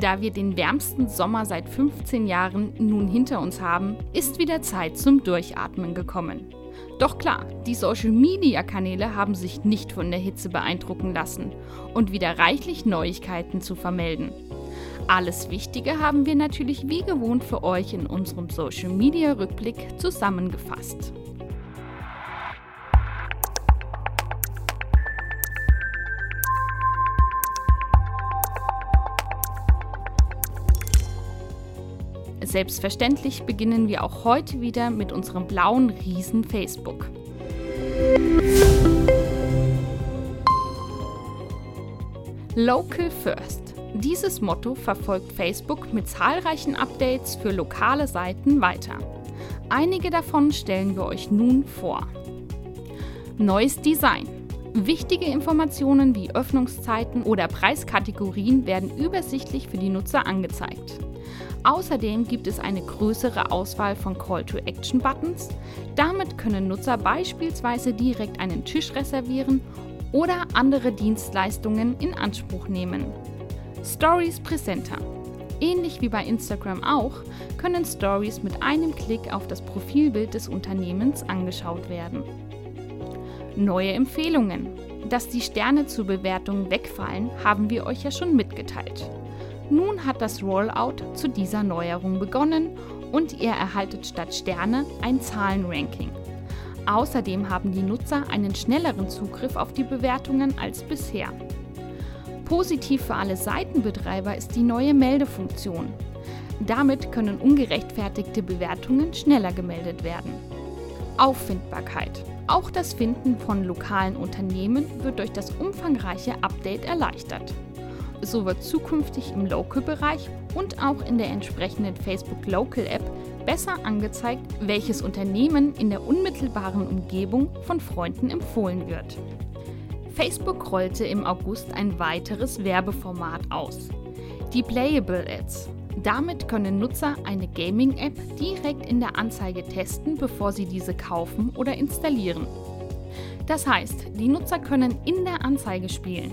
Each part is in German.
Da wir den wärmsten Sommer seit 15 Jahren nun hinter uns haben, ist wieder Zeit zum Durchatmen gekommen. Doch klar, die Social-Media-Kanäle haben sich nicht von der Hitze beeindrucken lassen und wieder reichlich Neuigkeiten zu vermelden. Alles Wichtige haben wir natürlich wie gewohnt für euch in unserem Social-Media-Rückblick zusammengefasst. Selbstverständlich beginnen wir auch heute wieder mit unserem blauen Riesen Facebook. Local First. Dieses Motto verfolgt Facebook mit zahlreichen Updates für lokale Seiten weiter. Einige davon stellen wir euch nun vor. Neues Design. Wichtige Informationen wie Öffnungszeiten oder Preiskategorien werden übersichtlich für die Nutzer angezeigt. Außerdem gibt es eine größere Auswahl von Call-to-Action-Buttons. Damit können Nutzer beispielsweise direkt einen Tisch reservieren oder andere Dienstleistungen in Anspruch nehmen. Stories Präsenter. Ähnlich wie bei Instagram auch, können Stories mit einem Klick auf das Profilbild des Unternehmens angeschaut werden. Neue Empfehlungen. Dass die Sterne zur Bewertung wegfallen, haben wir euch ja schon mitgeteilt. Nun hat das Rollout zu dieser Neuerung begonnen und ihr erhaltet statt Sterne ein Zahlenranking. Außerdem haben die Nutzer einen schnelleren Zugriff auf die Bewertungen als bisher. Positiv für alle Seitenbetreiber ist die neue Meldefunktion. Damit können ungerechtfertigte Bewertungen schneller gemeldet werden. Auffindbarkeit. Auch das Finden von lokalen Unternehmen wird durch das umfangreiche Update erleichtert. So wird zukünftig im Local-Bereich und auch in der entsprechenden Facebook Local App besser angezeigt, welches Unternehmen in der unmittelbaren Umgebung von Freunden empfohlen wird. Facebook rollte im August ein weiteres Werbeformat aus. Die Playable Ads. Damit können Nutzer eine Gaming-App direkt in der Anzeige testen, bevor sie diese kaufen oder installieren. Das heißt, die Nutzer können in der Anzeige spielen.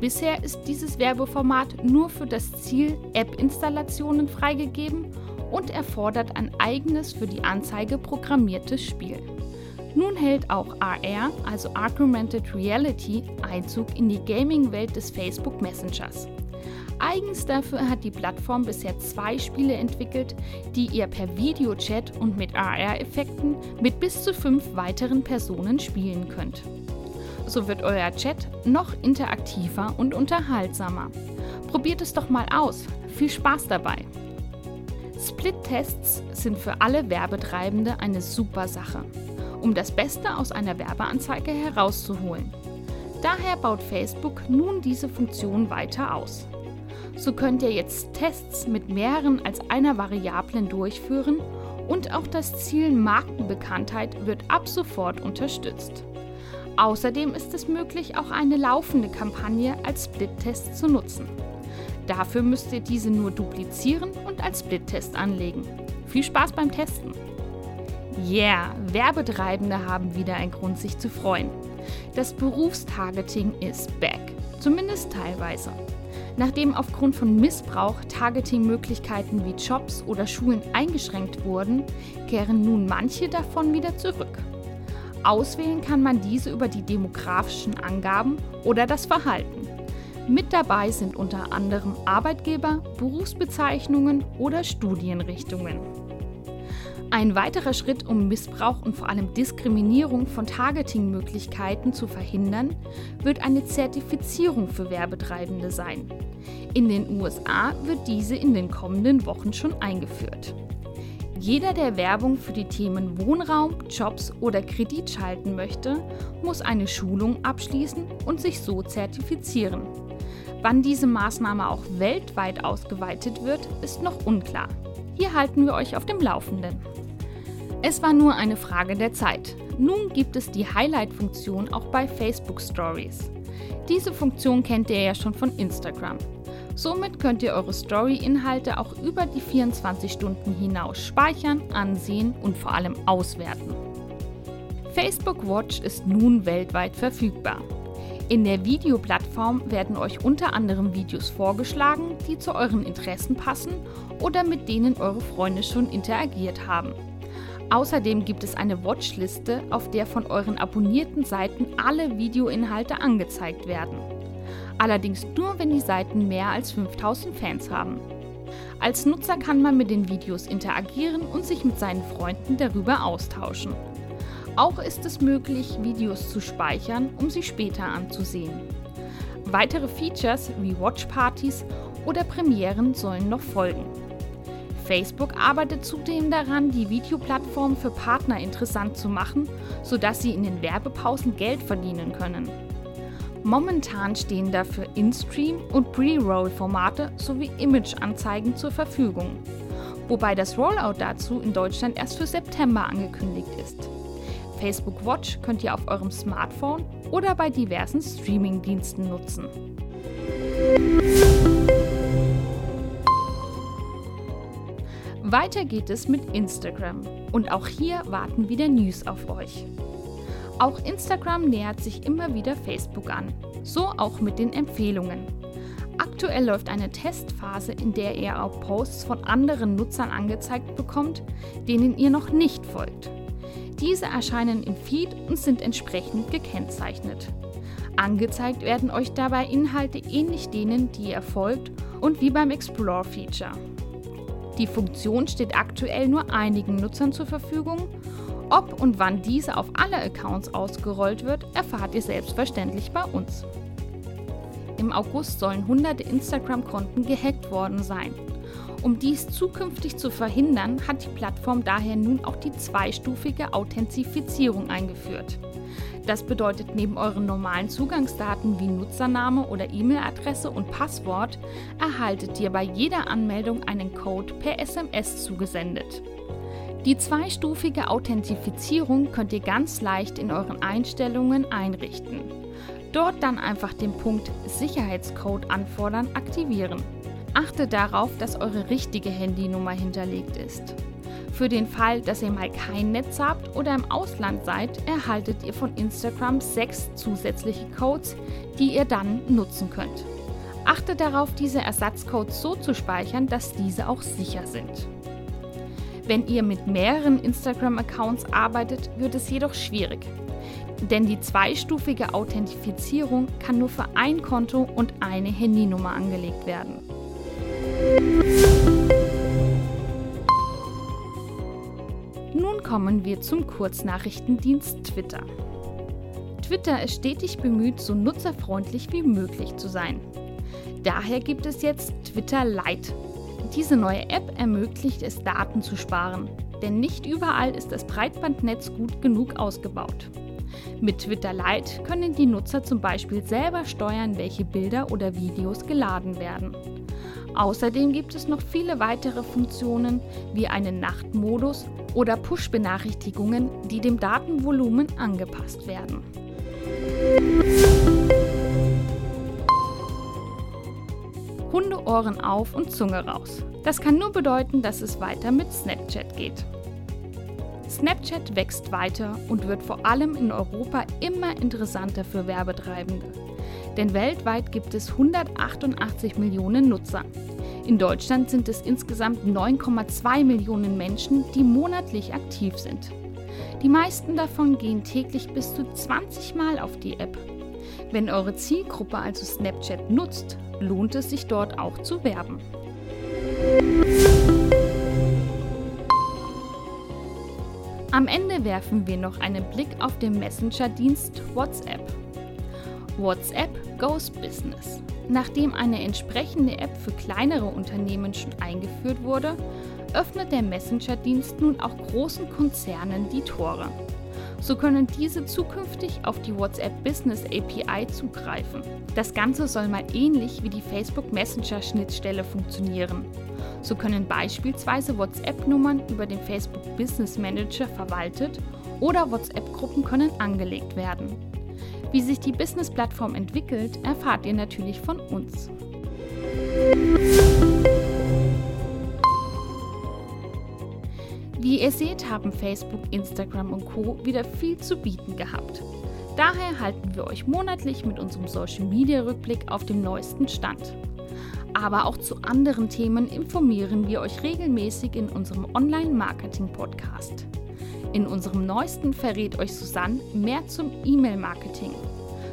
Bisher ist dieses Werbeformat nur für das Ziel App-Installationen freigegeben und erfordert ein eigenes für die Anzeige programmiertes Spiel. Nun hält auch AR, also Augmented Reality, Einzug in die Gaming-Welt des Facebook Messengers. Eigens dafür hat die Plattform bisher zwei Spiele entwickelt, die ihr per Videochat und mit AR-Effekten mit bis zu fünf weiteren Personen spielen könnt so wird euer Chat noch interaktiver und unterhaltsamer. Probiert es doch mal aus. Viel Spaß dabei! Split-Tests sind für alle Werbetreibende eine super Sache, um das Beste aus einer Werbeanzeige herauszuholen. Daher baut Facebook nun diese Funktion weiter aus. So könnt ihr jetzt Tests mit mehreren als einer Variablen durchführen und auch das Ziel Markenbekanntheit wird ab sofort unterstützt. Außerdem ist es möglich, auch eine laufende Kampagne als Split-Test zu nutzen. Dafür müsst ihr diese nur duplizieren und als Split-Test anlegen. Viel Spaß beim Testen! Yeah, Werbetreibende haben wieder einen Grund, sich zu freuen. Das Berufstargeting ist back, zumindest teilweise. Nachdem aufgrund von Missbrauch Targeting-Möglichkeiten wie Jobs oder Schulen eingeschränkt wurden, kehren nun manche davon wieder zurück. Auswählen kann man diese über die demografischen Angaben oder das Verhalten. Mit dabei sind unter anderem Arbeitgeber, Berufsbezeichnungen oder Studienrichtungen. Ein weiterer Schritt, um Missbrauch und vor allem Diskriminierung von Targeting-Möglichkeiten zu verhindern, wird eine Zertifizierung für Werbetreibende sein. In den USA wird diese in den kommenden Wochen schon eingeführt. Jeder, der Werbung für die Themen Wohnraum, Jobs oder Kredit schalten möchte, muss eine Schulung abschließen und sich so zertifizieren. Wann diese Maßnahme auch weltweit ausgeweitet wird, ist noch unklar. Hier halten wir euch auf dem Laufenden. Es war nur eine Frage der Zeit. Nun gibt es die Highlight-Funktion auch bei Facebook Stories. Diese Funktion kennt ihr ja schon von Instagram. Somit könnt ihr eure Story-Inhalte auch über die 24 Stunden hinaus speichern, ansehen und vor allem auswerten. Facebook Watch ist nun weltweit verfügbar. In der Videoplattform werden euch unter anderem Videos vorgeschlagen, die zu euren Interessen passen oder mit denen eure Freunde schon interagiert haben. Außerdem gibt es eine Watchliste, auf der von euren abonnierten Seiten alle Videoinhalte angezeigt werden. Allerdings nur, wenn die Seiten mehr als 5000 Fans haben. Als Nutzer kann man mit den Videos interagieren und sich mit seinen Freunden darüber austauschen. Auch ist es möglich, Videos zu speichern, um sie später anzusehen. Weitere Features wie Watchpartys oder Premieren sollen noch folgen. Facebook arbeitet zudem daran, die Videoplattform für Partner interessant zu machen, sodass sie in den Werbepausen Geld verdienen können. Momentan stehen dafür In-Stream- und Pre-Roll-Formate sowie Image-Anzeigen zur Verfügung, wobei das Rollout dazu in Deutschland erst für September angekündigt ist. Facebook Watch könnt ihr auf eurem Smartphone oder bei diversen Streaming-Diensten nutzen. Weiter geht es mit Instagram und auch hier warten wieder News auf euch. Auch Instagram nähert sich immer wieder Facebook an, so auch mit den Empfehlungen. Aktuell läuft eine Testphase, in der ihr auch Posts von anderen Nutzern angezeigt bekommt, denen ihr noch nicht folgt. Diese erscheinen im Feed und sind entsprechend gekennzeichnet. Angezeigt werden euch dabei Inhalte ähnlich denen, die ihr folgt und wie beim Explore-Feature. Die Funktion steht aktuell nur einigen Nutzern zur Verfügung. Ob und wann diese auf alle Accounts ausgerollt wird, erfahrt ihr selbstverständlich bei uns. Im August sollen hunderte Instagram-Konten gehackt worden sein. Um dies zukünftig zu verhindern, hat die Plattform daher nun auch die zweistufige Authentifizierung eingeführt. Das bedeutet, neben euren normalen Zugangsdaten wie Nutzername oder E-Mail-Adresse und Passwort erhaltet ihr bei jeder Anmeldung einen Code per SMS zugesendet. Die zweistufige Authentifizierung könnt ihr ganz leicht in euren Einstellungen einrichten. Dort dann einfach den Punkt Sicherheitscode anfordern aktivieren. Achtet darauf, dass eure richtige Handynummer hinterlegt ist. Für den Fall, dass ihr mal kein Netz habt oder im Ausland seid, erhaltet ihr von Instagram sechs zusätzliche Codes, die ihr dann nutzen könnt. Achtet darauf, diese Ersatzcodes so zu speichern, dass diese auch sicher sind. Wenn ihr mit mehreren Instagram-Accounts arbeitet, wird es jedoch schwierig. Denn die zweistufige Authentifizierung kann nur für ein Konto und eine Handynummer angelegt werden. kommen wir zum Kurznachrichtendienst Twitter. Twitter ist stetig bemüht, so nutzerfreundlich wie möglich zu sein. Daher gibt es jetzt Twitter Lite. Diese neue App ermöglicht es, Daten zu sparen, denn nicht überall ist das Breitbandnetz gut genug ausgebaut. Mit Twitter Lite können die Nutzer zum Beispiel selber steuern, welche Bilder oder Videos geladen werden. Außerdem gibt es noch viele weitere Funktionen wie einen Nachtmodus oder Push-Benachrichtigungen, die dem Datenvolumen angepasst werden. Hundeohren auf und Zunge raus. Das kann nur bedeuten, dass es weiter mit Snapchat geht. Snapchat wächst weiter und wird vor allem in Europa immer interessanter für Werbetreibende. Denn weltweit gibt es 188 Millionen Nutzer. In Deutschland sind es insgesamt 9,2 Millionen Menschen, die monatlich aktiv sind. Die meisten davon gehen täglich bis zu 20 Mal auf die App. Wenn eure Zielgruppe also Snapchat nutzt, lohnt es sich dort auch zu werben. Am Ende werfen wir noch einen Blick auf den Messenger-Dienst WhatsApp. WhatsApp Goes Business. Nachdem eine entsprechende App für kleinere Unternehmen schon eingeführt wurde, öffnet der Messenger-Dienst nun auch großen Konzernen die Tore. So können diese zukünftig auf die WhatsApp Business API zugreifen. Das Ganze soll mal ähnlich wie die Facebook Messenger Schnittstelle funktionieren. So können beispielsweise WhatsApp-Nummern über den Facebook Business Manager verwaltet oder WhatsApp-Gruppen können angelegt werden. Wie sich die Business-Plattform entwickelt, erfahrt ihr natürlich von uns. Wie ihr seht, haben Facebook, Instagram und Co. wieder viel zu bieten gehabt. Daher halten wir euch monatlich mit unserem Social Media Rückblick auf dem neuesten Stand. Aber auch zu anderen Themen informieren wir euch regelmäßig in unserem Online-Marketing-Podcast. In unserem neuesten verrät euch Susanne mehr zum E-Mail-Marketing.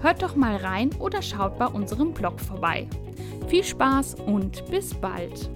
Hört doch mal rein oder schaut bei unserem Blog vorbei. Viel Spaß und bis bald!